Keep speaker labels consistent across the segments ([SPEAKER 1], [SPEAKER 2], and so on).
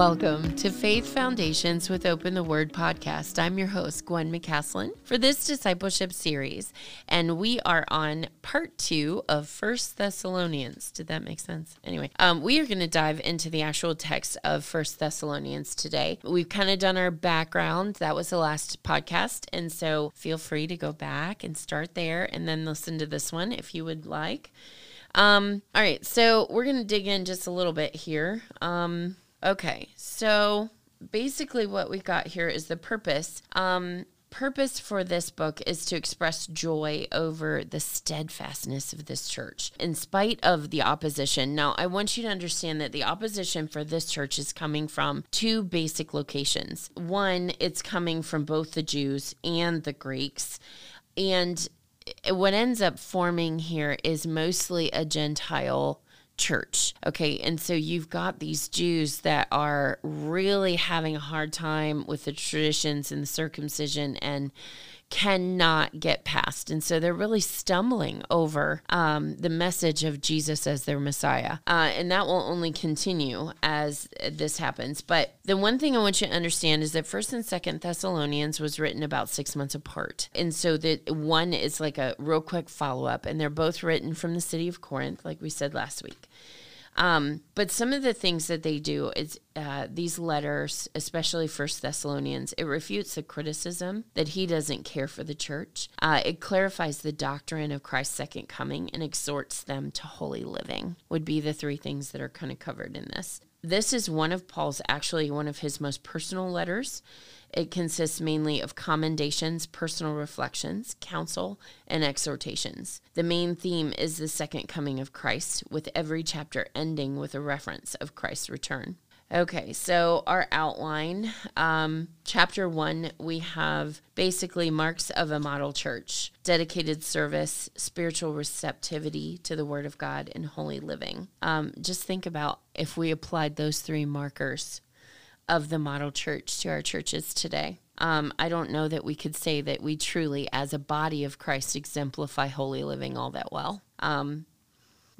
[SPEAKER 1] Welcome to Faith Foundations with Open the Word podcast. I'm your host, Gwyn McCaslin, for this discipleship series, and we are on part two of First Thessalonians. Did that make sense? Anyway, um, we are going to dive into the actual text of First Thessalonians today. We've kind of done our background. That was the last podcast, and so feel free to go back and start there, and then listen to this one if you would like. Um, all right, so we're going to dig in just a little bit here. Um, Okay, so basically what we've got here is the purpose. Um, purpose for this book is to express joy over the steadfastness of this church in spite of the opposition. Now, I want you to understand that the opposition for this church is coming from two basic locations. One, it's coming from both the Jews and the Greeks. And what ends up forming here is mostly a Gentile church. Okay. And so you've got these Jews that are really having a hard time with the traditions and the circumcision and cannot get past. And so they're really stumbling over um, the message of Jesus as their Messiah. Uh, and that will only continue as this happens. But the one thing I want you to understand is that 1st and 2nd Thessalonians was written about six months apart. And so that one is like a real quick follow up, and they're both written from the city of Corinth, like we said last week. Um, but some of the things that they do is uh, these letters, especially First Thessalonians, it refutes the criticism that he doesn't care for the church. Uh, it clarifies the doctrine of Christ's second coming and exhorts them to holy living. Would be the three things that are kind of covered in this. This is one of Paul's actually one of his most personal letters. It consists mainly of commendations, personal reflections, counsel, and exhortations. The main theme is the second coming of Christ, with every chapter ending with a reference of Christ's return. Okay, so our outline. Um, chapter one, we have basically marks of a model church, dedicated service, spiritual receptivity to the Word of God, and holy living. Um, just think about if we applied those three markers of the model church to our churches today. Um, I don't know that we could say that we truly, as a body of Christ, exemplify holy living all that well. Um,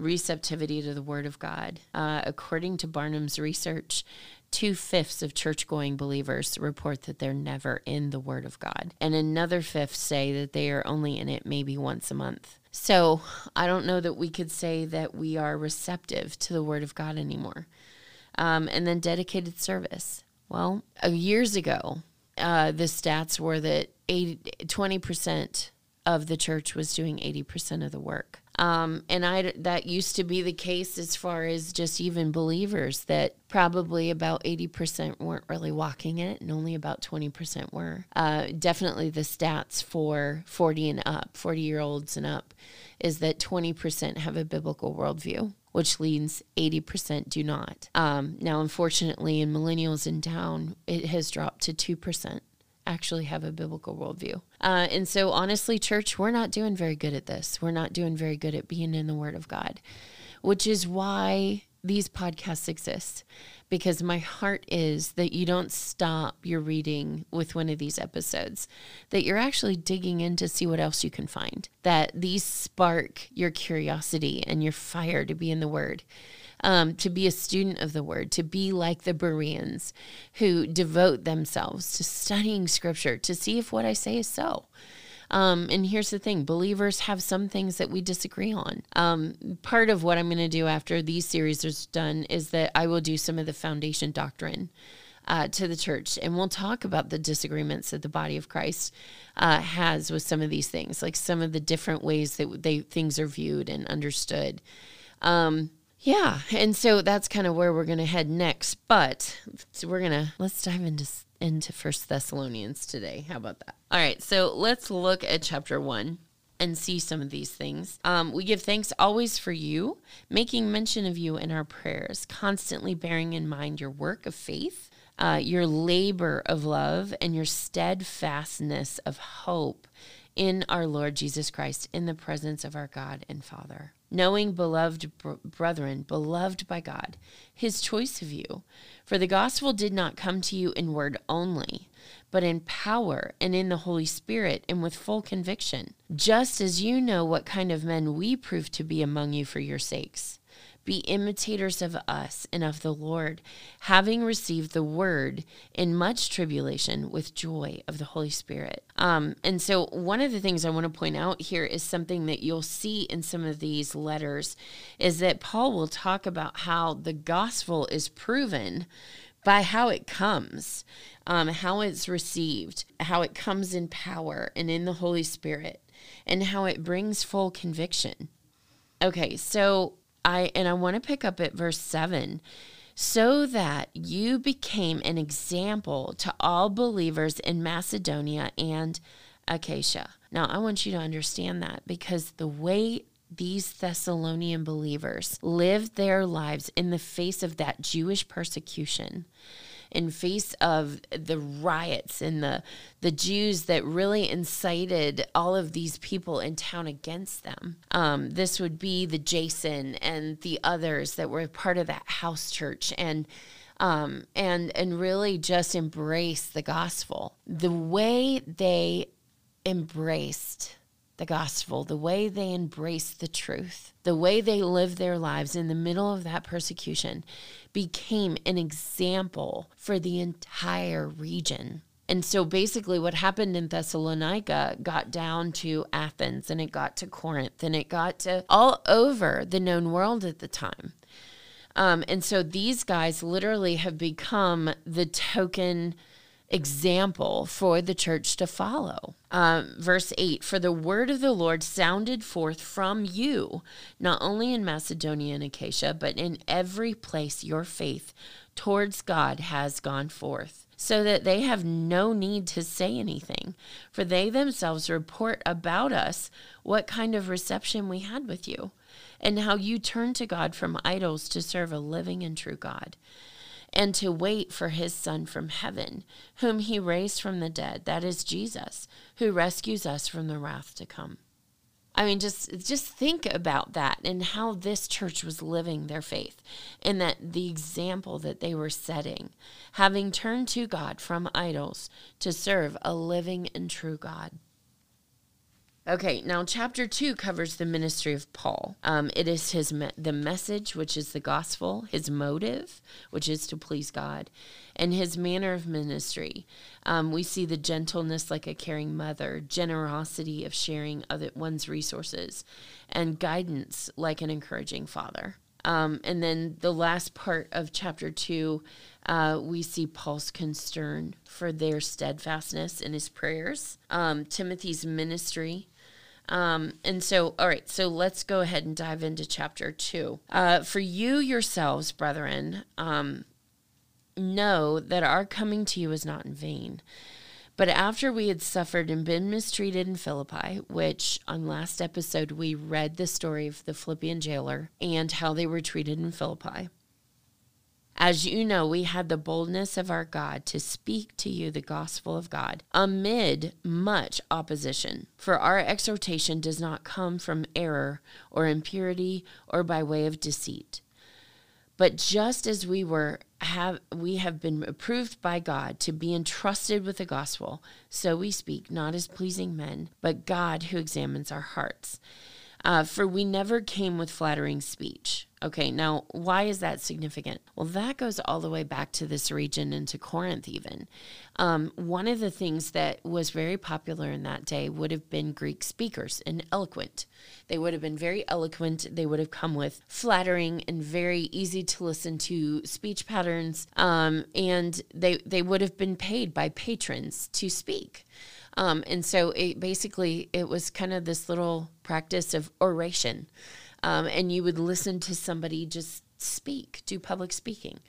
[SPEAKER 1] receptivity to the Word of God. Uh, according to Barna's research, two fifths of church going believers report that they're never in the Word of God, and another fifth say that they are only in it maybe once a month. So I don't know that we could say that we are receptive to the Word of God anymore. Um, and then dedicated service. Well, uh, years ago, uh, the stats were that 80, 20% of the church was doing 80% of the work. Um, and I that used to be the case as far as just even believers that probably about 80% weren't really walking it and only about 20% were. Uh, definitely the stats for 40 and up, 40 year olds and up, is that 20% have a biblical worldview which leads 80% do not. Um, now, unfortunately, in millennials in town, it has dropped to 2% actually have a biblical worldview. Uh, and so, honestly, church, we're not doing very good at this. We're not doing very good at being in the Word of God, which is why these podcasts exist because my heart is that you don't stop your reading with one of these episodes, that you're actually digging in to see what else you can find, that these spark your curiosity and your fire to be in the Word. Um, to be a student of the word, to be like the Bereans who devote themselves to studying scripture to see if what I say is so. Um, and here's the thing believers have some things that we disagree on. Um, part of what I'm going to do after these series is done is that I will do some of the foundation doctrine. Uh, to the church, and we'll talk about the disagreements that the body of Christ uh, has with some of these things, like some of the different ways that they things are viewed and understood. Um, yeah, and so that's kind of where we're going to head next. But we're gonna let's dive into into First Thessalonians today. How about that? All right, so let's look at chapter one and see some of these things. Um, we give thanks always for you, making mention of you in our prayers, constantly bearing in mind your work of faith, uh, your labor of love, and your steadfastness of hope in our Lord Jesus Christ in the presence of our God and Father. Knowing, beloved br- brethren, beloved by God, his choice of you. For the gospel did not come to you in word only, but in power and in the Holy Spirit and with full conviction, just as you know what kind of men we proved to be among you for your sakes. Be imitators of us and of the Lord, having received the word in much tribulation with joy of the Holy Spirit. Um, and so, one of the things I want to point out here is something that you'll see in some of these letters is that Paul will talk about how the gospel is proven by how it comes, um, how it's received, how it comes in power and in the Holy Spirit, and how it brings full conviction. Okay, so I and I want to pick up at verse 7 so that you became an example to all believers in Macedonia and Achaia. Now, I want you to understand that because the way these Thessalonian believers lived their lives in the face of that Jewish persecution, in face of the riots and the the Jews that really incited all of these people in town against them. Um, this would be the Jason and the others that were part of that house church and um, and and really just embrace the gospel. The way they embraced the gospel, the way they embraced the truth, the way they lived their lives in the middle of that persecution became an example for the entire region. And so basically, what happened in Thessalonica got down to Athens and it got to Corinth and it got to all over the known world at the time. Um, and so these guys literally have become the token example for the church to follow. Um, verse 8 For the word of the Lord sounded forth from you, not only in Macedonia and Achaia, but in every place your faith towards God has gone forth. So that they have no need to say anything, for they themselves report about us what kind of reception we had with you, and how you turned to God from idols to serve a living and true God and to wait for his Son from heaven, whom he raised from the dead, that is Jesus, who rescues us from the wrath to come. I mean, just just think about that and how this church was living their faith, and that the example that they were setting, having turned to God from idols to serve a living and true God. Okay, now chapter two covers the ministry of Paul. Um, it is his me- the message, which is the gospel, his motive, which is to please God, and his manner of ministry. Um, we see the gentleness like a caring mother, generosity of sharing other one's resources, and guidance like an encouraging father. Um, and then the last part of chapter two, uh, we see Paul's concern for their steadfastness in his prayers, um, Timothy's ministry, um, and so, all right, so let's go ahead and dive into chapter two. Uh, for you yourselves, brethren, um, know that our coming to you is not in vain. But after we had suffered and been mistreated in Philippi, which on last episode we read the story of the Philippian jailer and how they were treated in Philippi. As you know, we had the boldness of our God to speak to you the gospel of God amid much opposition. For our exhortation does not come from error or impurity or by way of deceit. But just as we were have we have been approved by God to be entrusted with the gospel, so we speak not as pleasing men, but God who examines our hearts. Uh, for we never came with flattering speech. Okay, now why is that significant? Well, that goes all the way back to this region and to Corinth, even. Um, one of the things that was very popular in that day would have been Greek speakers and eloquent. They would have been very eloquent. They would have come with flattering and very easy to listen to speech patterns, um, and they they would have been paid by patrons to speak. Um, and so it basically it was kind of this little practice of oration um, and you would listen to somebody just speak, do public speaking.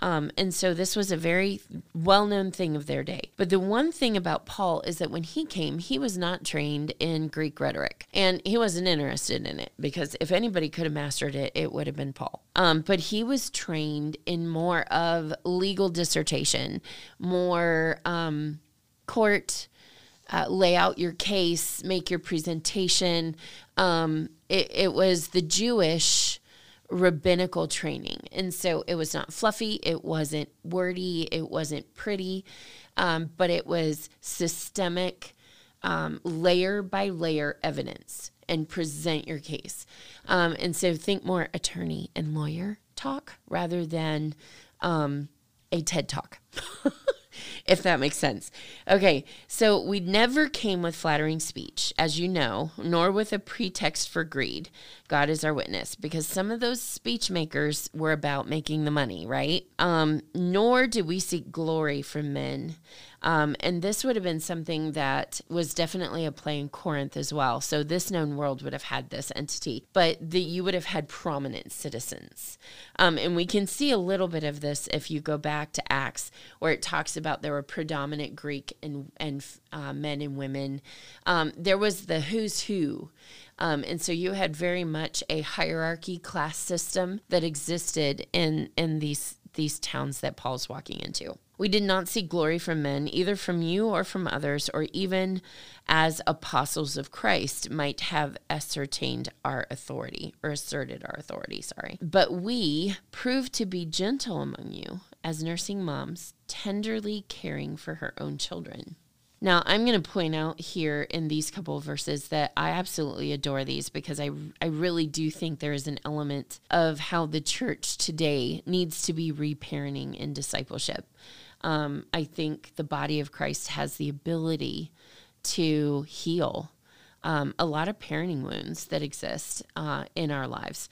[SPEAKER 1] Um, and so this was a very well known thing of their day. But the one thing about Paul is that when he came, he was not trained in Greek rhetoric and he wasn't interested in it because if anybody could have mastered it, it would have been Paul. Um, but he was trained in more of legal dissertation, more um, court. Uh, lay out your case, make your presentation, um, it, it was the Jewish rabbinical training. And so it was not fluffy, it wasn't wordy, it wasn't pretty, um, but it was systemic, um, layer by layer evidence. and present your case. Um, and so think more attorney and lawyer talk rather than um, a TED talk. if that makes sense. Okay, so we never came with flattering speech, as you know, nor with a pretext for greed. God is our witness, because some of those speech makers were about making the money, right? Um, nor did we seek glory from men. Um, and this would have been something that was definitely a play in Corinth as well. So this known world would have had this entity, but the, you would have had prominent citizens. Um, and we can see a little bit of this if you go back to Acts, where it talks about there were predominant Greek and, and uh, men and women. Um, there was the who's who. Um, and so you had very much a hierarchy class system that existed in in these these towns that Paul's walking into. We did not seek glory from men, either from you or from others, or even as apostles of Christ might have ascertained our authority or asserted our authority, sorry. But we proved to be gentle among you as nursing moms, tenderly caring for her own children. Now, I'm going to point out here in these couple of verses that I absolutely adore these because I, I really do think there is an element of how the church today needs to be reparenting in discipleship. Um, I think the body of Christ has the ability to heal um, a lot of parenting wounds that exist uh, in our lives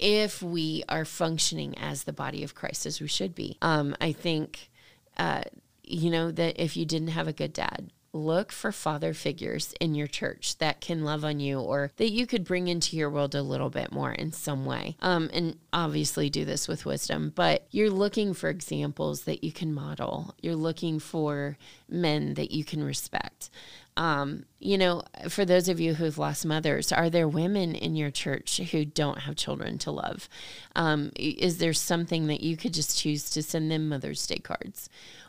[SPEAKER 1] if we are functioning as the body of Christ as we should be. Um, I think. Uh, you know, that if you didn't have a good dad, look for father figures in your church that can love on you or that you could bring into your world a little bit more in some way. Um, and obviously do this with wisdom, but you're looking for examples that you can model. You're looking for men that you can respect. Um, you know, for those of you who've lost mothers, are there women in your church who don't have children to love? Um, is there something that you could just choose to send them Mother's Day cards?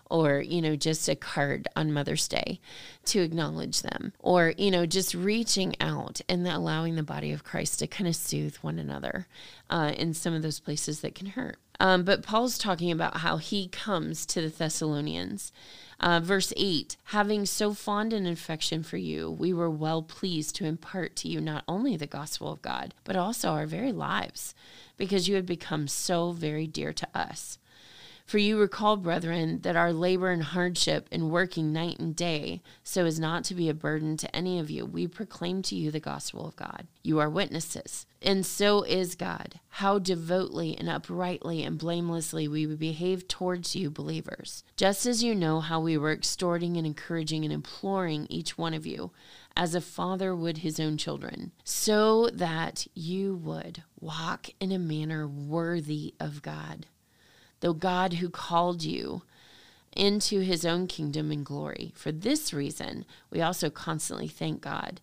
[SPEAKER 1] Or, you know, just a card on Mother's Day to acknowledge them, or, you know, just reaching out and allowing the body of Christ to kind of soothe one another uh, in some of those places that can hurt. Um, but Paul's talking about how he comes to the Thessalonians. Uh, verse 8 Having so fond an affection for you, we were well pleased to impart to you not only the gospel of God, but also our very lives, because you had become so very dear to us. For you recall, brethren, that our labor and hardship in working night and day, so as not to be a burden to any of you, we proclaim to you the gospel of God. You are witnesses, and so is God, how devoutly and uprightly and blamelessly we behave towards you, believers. Just as you know how we were exhorting and encouraging and imploring each one of you, as a father would his own children, so that you would walk in a manner worthy of God though God who called you into his own kingdom and glory. For this reason, we also constantly thank God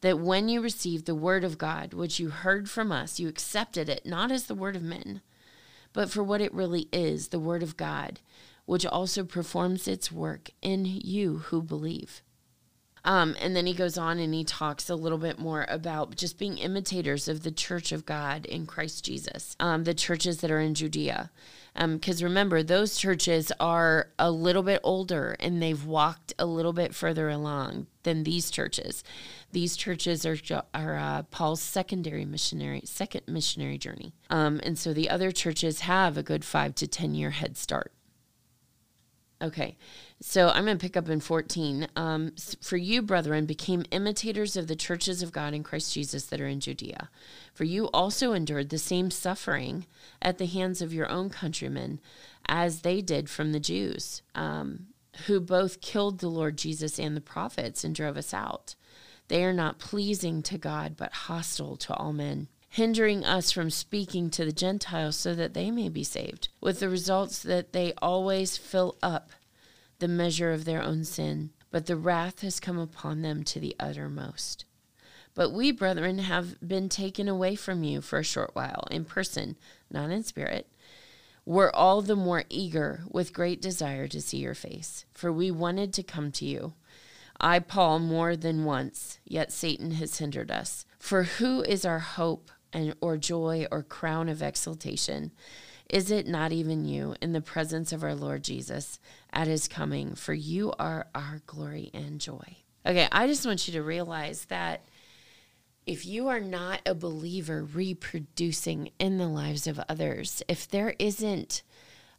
[SPEAKER 1] that when you received the word of God, which you heard from us, you accepted it not as the word of men, but for what it really is the word of God, which also performs its work in you who believe. Um, and then he goes on and he talks a little bit more about just being imitators of the church of God in Christ Jesus, um, the churches that are in Judea. Because um, remember, those churches are a little bit older and they've walked a little bit further along than these churches. These churches are, are uh, Paul's secondary missionary, second missionary journey. Um, and so the other churches have a good five to 10 year head start. Okay, so I'm going to pick up in 14. Um, for you, brethren, became imitators of the churches of God in Christ Jesus that are in Judea. For you also endured the same suffering at the hands of your own countrymen as they did from the Jews, um, who both killed the Lord Jesus and the prophets and drove us out. They are not pleasing to God, but hostile to all men hindering us from speaking to the Gentiles so that they may be saved, with the results that they always fill up the measure of their own sin, but the wrath has come upon them to the uttermost. But we, brethren, have been taken away from you for a short while, in person, not in spirit. We're all the more eager with great desire to see your face, for we wanted to come to you. I, Paul, more than once, yet Satan has hindered us. For who is our hope and or joy or crown of exaltation? Is it not even you in the presence of our Lord Jesus at his coming? For you are our glory and joy. Okay, I just want you to realize that if you are not a believer reproducing in the lives of others, if there isn't,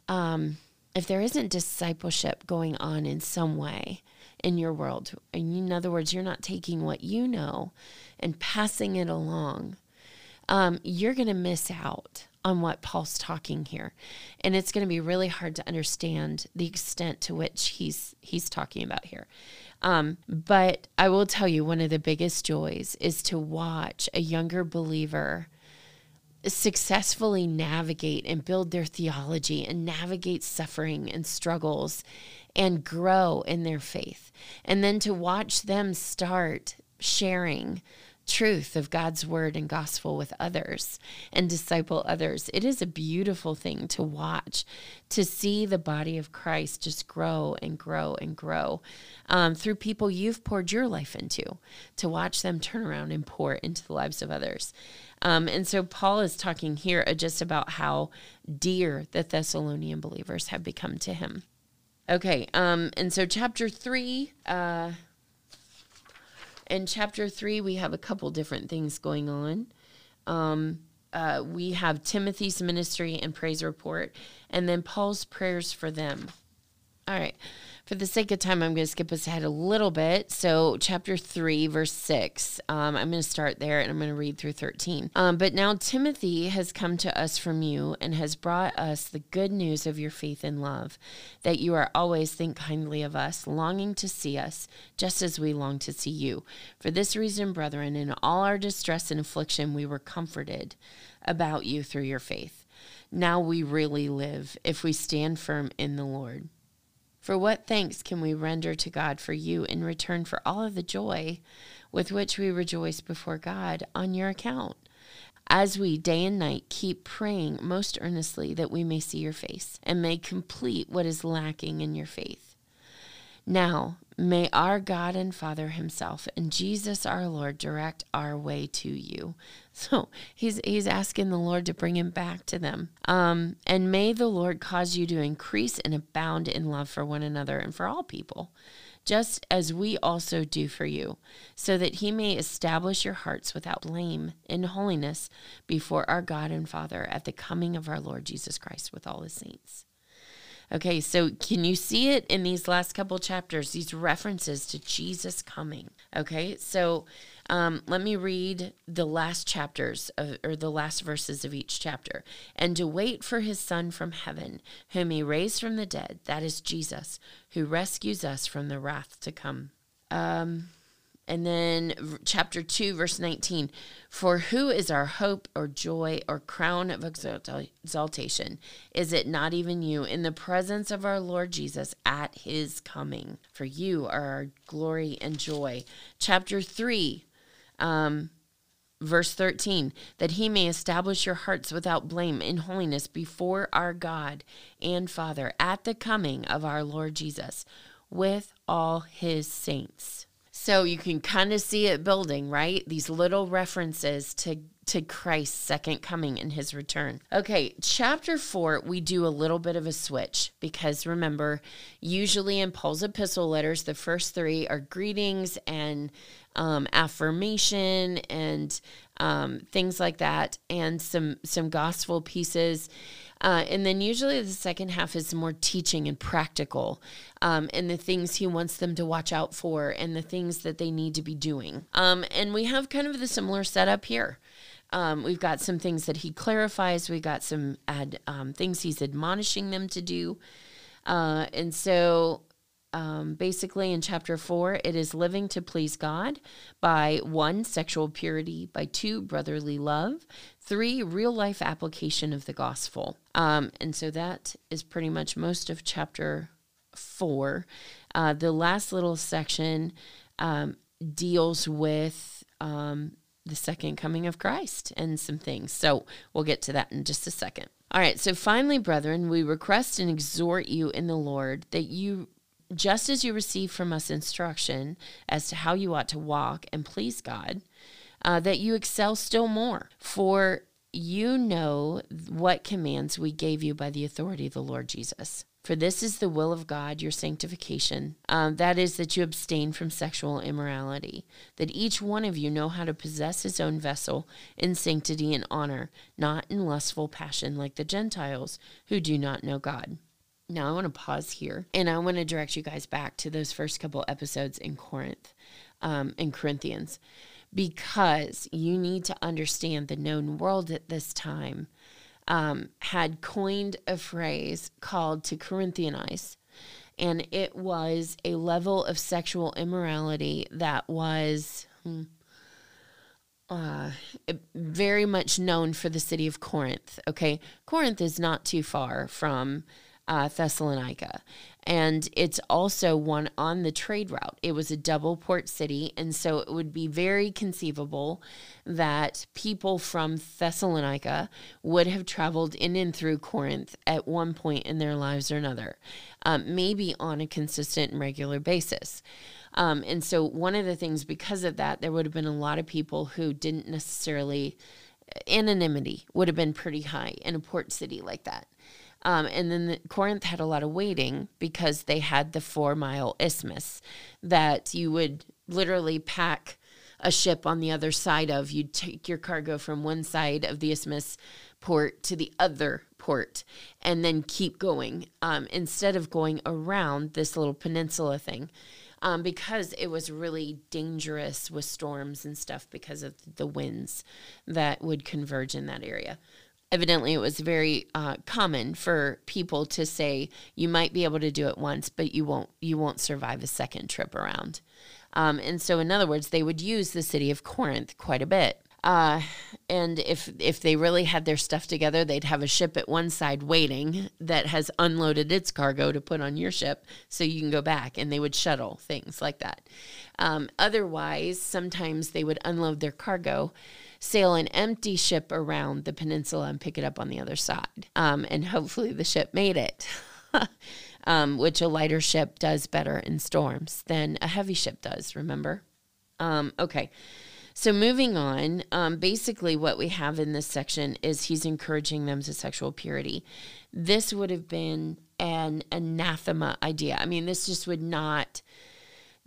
[SPEAKER 1] um, if there isn't discipleship going on in some way in your world, in other words, you're not taking what you know and passing it along, um, you're going to miss out on what Paul's talking here, and it's going to be really hard to understand the extent to which he's he's talking about here. Um, but I will tell you, one of the biggest joys is to watch a younger believer successfully navigate and build their theology and navigate suffering and struggles and grow in their faith. And then to watch them start sharing truth of God's word and gospel with others and disciple others. It is a beautiful thing to watch, to see the body of Christ just grow and grow and grow um, through people you've poured your life into, to watch them turn around and pour into the lives of others. Um, and so Paul is talking here just about how dear the Thessalonian believers have become to him. Okay, um, and so chapter three, uh, in chapter three, we have a couple different things going on. Um, uh, we have Timothy's ministry and praise report, and then Paul's prayers for them. All right for the sake of time, I'm going to skip us ahead a little bit. So, chapter 3, verse 6, um, I'm going to start there and I'm going to read through 13. Um, but now Timothy has come to us from you and has brought us the good news of your faith and love, that you are always think kindly of us, longing to see us, just as we long to see you. For this reason, brethren, in all our distress and affliction, we were comforted about you through your faith. Now we really live if we stand firm in the Lord. For what thanks can we render to God for you in return for all of the joy with which we rejoice before God on your account? As we day and night keep praying most earnestly that we may see your face and may complete what is lacking in your faith. Now, May our God and Father Himself and Jesus our Lord direct our way to you. So he's he's asking the Lord to bring him back to them. Um, and may the Lord cause you to increase and abound in love for one another and for all people, just as we also do for you, so that he may establish your hearts without blame in holiness before our God and Father at the coming of our Lord Jesus Christ with all his saints. Okay, so can you see it in these last couple chapters, these references to Jesus coming? Okay, so um, let me read the last chapters of, or the last verses of each chapter. And to wait for his Son from heaven, whom he raised from the dead, that is Jesus, who rescues us from the wrath to come. Um, and then chapter 2, verse 19 For who is our hope or joy or crown of exaltation? Is it not even you in the presence of our Lord Jesus at his coming? For you are our glory and joy. Chapter 3, um, verse 13 that he may establish your hearts without blame in holiness before our God and Father at the coming of our Lord Jesus with all his saints. So you can kind of see it building, right? These little references to to Christ's second coming and his return. Okay, chapter 4 we do a little bit of a switch because remember, usually in Paul's epistle letters the first 3 are greetings and um, affirmation and um, things like that and some some gospel pieces uh, and then usually the second half is more teaching and practical um, and the things he wants them to watch out for and the things that they need to be doing. Um, and we have kind of the similar setup here. Um, we've got some things that he clarifies. we've got some ad, um, things he's admonishing them to do. Uh, and so um, basically in chapter four, it is living to please God by one, sexual purity, by two, brotherly love, three, real life application of the gospel. Um, and so that is pretty much most of chapter four. Uh, the last little section um, deals with um, the second coming of Christ and some things. So we'll get to that in just a second. All right, so finally, brethren, we request and exhort you in the Lord that you just as you receive from us instruction as to how you ought to walk and please God, uh, that you excel still more. For you know what commands we gave you by the authority of the Lord Jesus. For this is the will of God, your sanctification. Um, that is, that you abstain from sexual immorality, that each one of you know how to possess his own vessel in sanctity and honor, not in lustful passion like the Gentiles who do not know God. Now, I want to pause here and I want to direct you guys back to those first couple episodes in Corinth, um, in Corinthians, because you need to understand the known world at this time um, had coined a phrase called to Corinthianize. And it was a level of sexual immorality that was hmm, uh, very much known for the city of Corinth. Okay. Corinth is not too far from uh, Thessalonica. And it's also one on the trade route. It was a double port city. And so it would be very conceivable that people from Thessalonica would have traveled in and through Corinth at one point in their lives or another, um, maybe on a consistent and regular basis. Um, and so, one of the things because of that, there would have been a lot of people who didn't necessarily, anonymity would have been pretty high in a port city like that. Um, and then the, Corinth had a lot of waiting because they had the four mile isthmus that you would literally pack a ship on the other side of. You'd take your cargo from one side of the isthmus port to the other port and then keep going um, instead of going around this little peninsula thing. Um, because it was really dangerous with storms and stuff because of the winds that would converge in that area evidently it was very uh, common for people to say you might be able to do it once but you won't you won't survive a second trip around um, and so in other words they would use the city of corinth quite a bit uh, and if if they really had their stuff together, they'd have a ship at one side waiting that has unloaded its cargo to put on your ship, so you can go back. And they would shuttle things like that. Um, otherwise, sometimes they would unload their cargo sail an empty ship around the peninsula and pick it up on the other side. Um, and hopefully the ship made it. um, which a lighter ship does better in storms than a heavy ship does, remember? Um, okay. So, moving on, um, basically, what we have in this section is he's encouraging them to sexual purity. This would have been an anathema idea. I mean, this just would not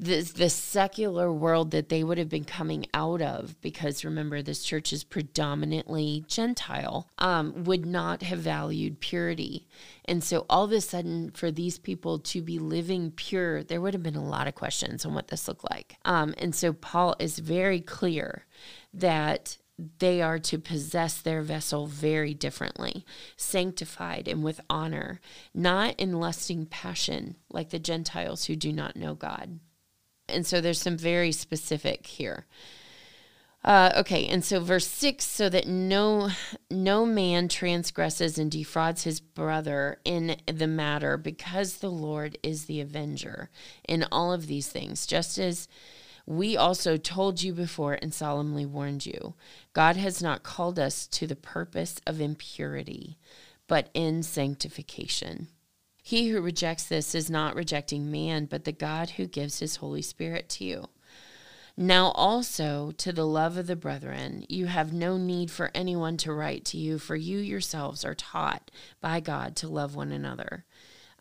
[SPEAKER 1] the, the secular world that they would have been coming out of, because remember, this church is predominantly Gentile, um, would not have valued purity. And so, all of a sudden, for these people to be living pure, there would have been a lot of questions on what this looked like. Um, and so, Paul is very clear that they are to possess their vessel very differently, sanctified and with honor, not in lusting passion like the Gentiles who do not know God. And so there's some very specific here. Uh, okay, and so verse six, so that no no man transgresses and defrauds his brother in the matter, because the Lord is the avenger in all of these things, just as we also told you before and solemnly warned you. God has not called us to the purpose of impurity, but in sanctification. He who rejects this is not rejecting man, but the God who gives his Holy Spirit to you. Now, also to the love of the brethren, you have no need for anyone to write to you, for you yourselves are taught by God to love one another.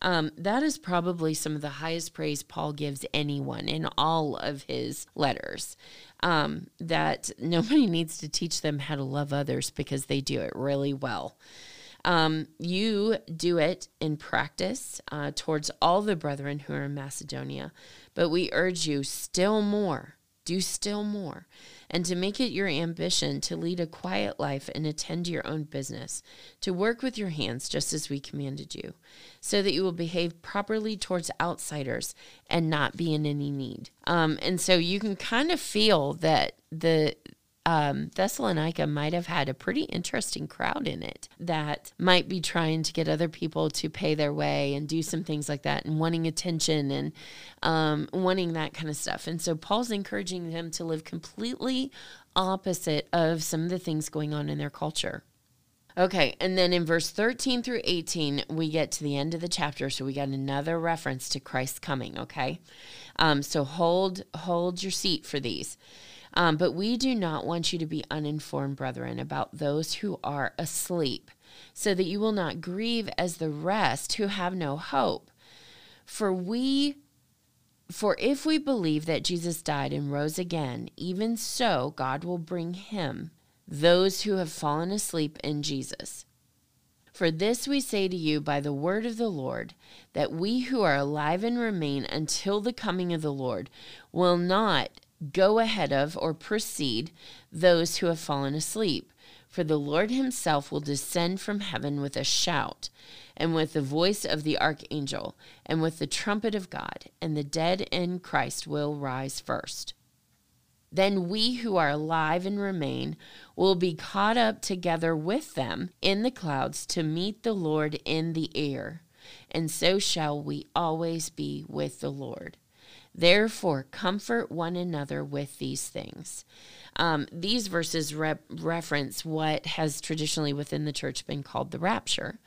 [SPEAKER 1] Um, that is probably some of the highest praise Paul gives anyone in all of his letters. Um, that nobody needs to teach them how to love others because they do it really well. Um, you do it in practice uh, towards all the brethren who are in Macedonia, but we urge you still more, do still more, and to make it your ambition to lead a quiet life and attend to your own business, to work with your hands just as we commanded you, so that you will behave properly towards outsiders and not be in any need. Um, and so you can kind of feel that the um, Thessalonica might have had a pretty interesting crowd in it that might be trying to get other people to pay their way and do some things like that and wanting attention and um, wanting that kind of stuff. And so Paul's encouraging them to live completely opposite of some of the things going on in their culture. Okay, and then in verse 13 through 18, we get to the end of the chapter, so we got another reference to Christ's coming, okay? Um, so hold hold your seat for these. Um, but we do not want you to be uninformed, brethren, about those who are asleep, so that you will not grieve as the rest who have no hope. For we for if we believe that Jesus died and rose again, even so God will bring him those who have fallen asleep in Jesus. For this we say to you by the word of the Lord, that we who are alive and remain until the coming of the Lord will not go ahead of or precede those who have fallen asleep. For the Lord himself will descend from heaven with a shout, and with the voice of the archangel, and with the trumpet of God, and the dead in Christ will rise first. Then we who are alive and remain will be caught up together with them in the clouds to meet the Lord in the air. And so shall we always be with the Lord. Therefore, comfort one another with these things. Um, these verses reference what has traditionally within the church been called the rapture.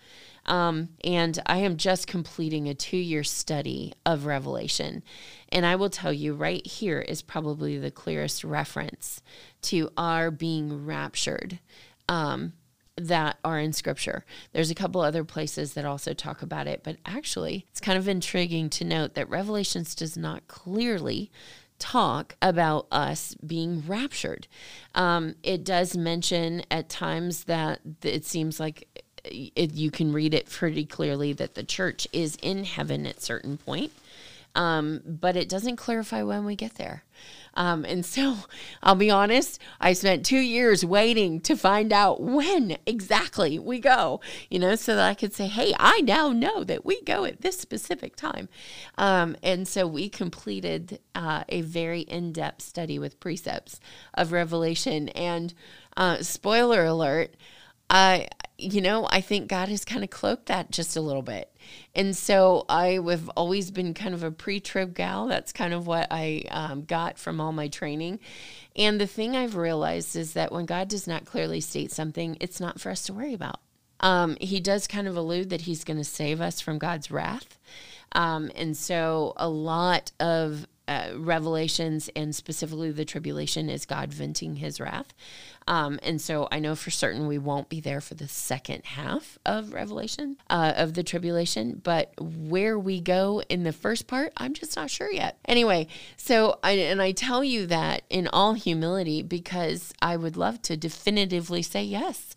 [SPEAKER 1] Um, and I am just completing a two year study of Revelation. And I will tell you right here is probably the clearest reference to our being raptured. Um, that are in scripture. There's a couple other places that also talk about it, but actually, it's kind of intriguing to note that Revelations does not clearly talk about us being raptured. Um, it does mention at times that it seems like it, you can read it pretty clearly that the church is in heaven at certain point, um, but it doesn't clarify when we get there. Um, and so I'll be honest, I spent two years waiting to find out when exactly we go, you know, so that I could say, hey, I now know that we go at this specific time. Um, and so we completed uh, a very in depth study with precepts of Revelation. And uh, spoiler alert, I, you know, I think God has kind of cloaked that just a little bit. And so I have always been kind of a pre trib gal. That's kind of what I um, got from all my training. And the thing I've realized is that when God does not clearly state something, it's not for us to worry about. Um, he does kind of allude that he's going to save us from God's wrath. Um, and so a lot of uh, revelations and specifically the tribulation is God venting his wrath. Um, and so I know for certain we won't be there for the second half of Revelation, uh, of the tribulation, but where we go in the first part, I'm just not sure yet. Anyway, so I, and I tell you that in all humility because I would love to definitively say yes.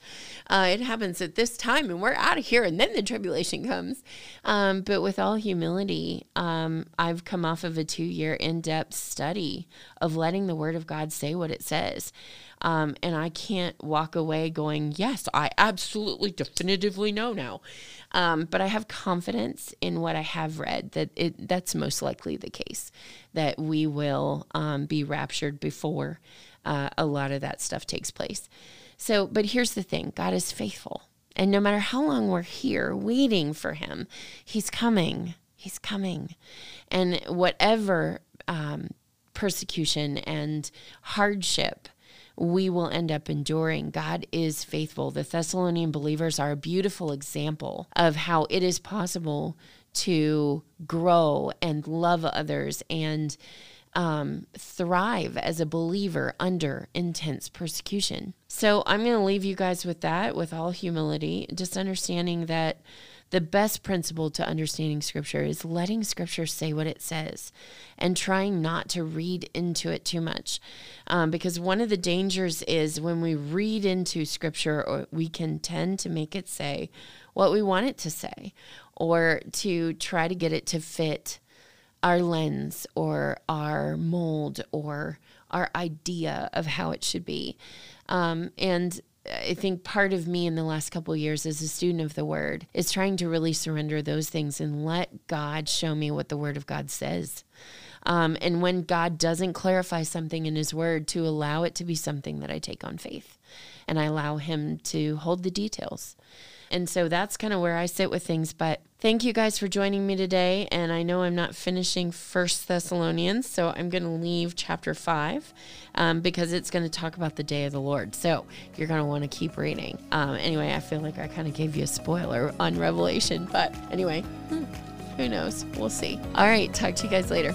[SPEAKER 1] Uh, it happens at this time and we're out of here and then the tribulation comes. Um, but with all humility, um, I've come off of a two year in depth study of letting the Word of God say what it says. Um, and I can't walk away going, yes, I absolutely definitively know now. Um, but I have confidence in what I have read that it, that's most likely the case, that we will um, be raptured before uh, a lot of that stuff takes place. So, but here's the thing God is faithful. And no matter how long we're here waiting for him, he's coming. He's coming. And whatever um, persecution and hardship we will end up enduring. God is faithful. The Thessalonian believers are a beautiful example of how it is possible to grow and love others and um, thrive as a believer under intense persecution. So I'm going to leave you guys with that, with all humility, just understanding that the best principle to understanding scripture is letting scripture say what it says and trying not to read into it too much. Um, because one of the dangers is when we read into scripture, or we can tend to make it say what we want it to say or to try to get it to fit our lens or our mold or our idea of how it should be. Um, and I think part of me in the last couple years as a student of the word is trying to really surrender those things and let God show me what the word of God says. Um, and when God doesn't clarify something in his word, to allow it to be something that I take on faith and I allow him to hold the details. And so that's kind of where I sit with things. But thank you guys for joining me today. And I know I'm not finishing First Thessalonians, so I'm going to leave chapter five um, because it's going to talk about the day of the Lord. So you're going to want to keep reading. Um, anyway, I feel like I kind of gave you a spoiler on Revelation, but anyway, hmm, who knows? We'll see. All right, talk to you guys later.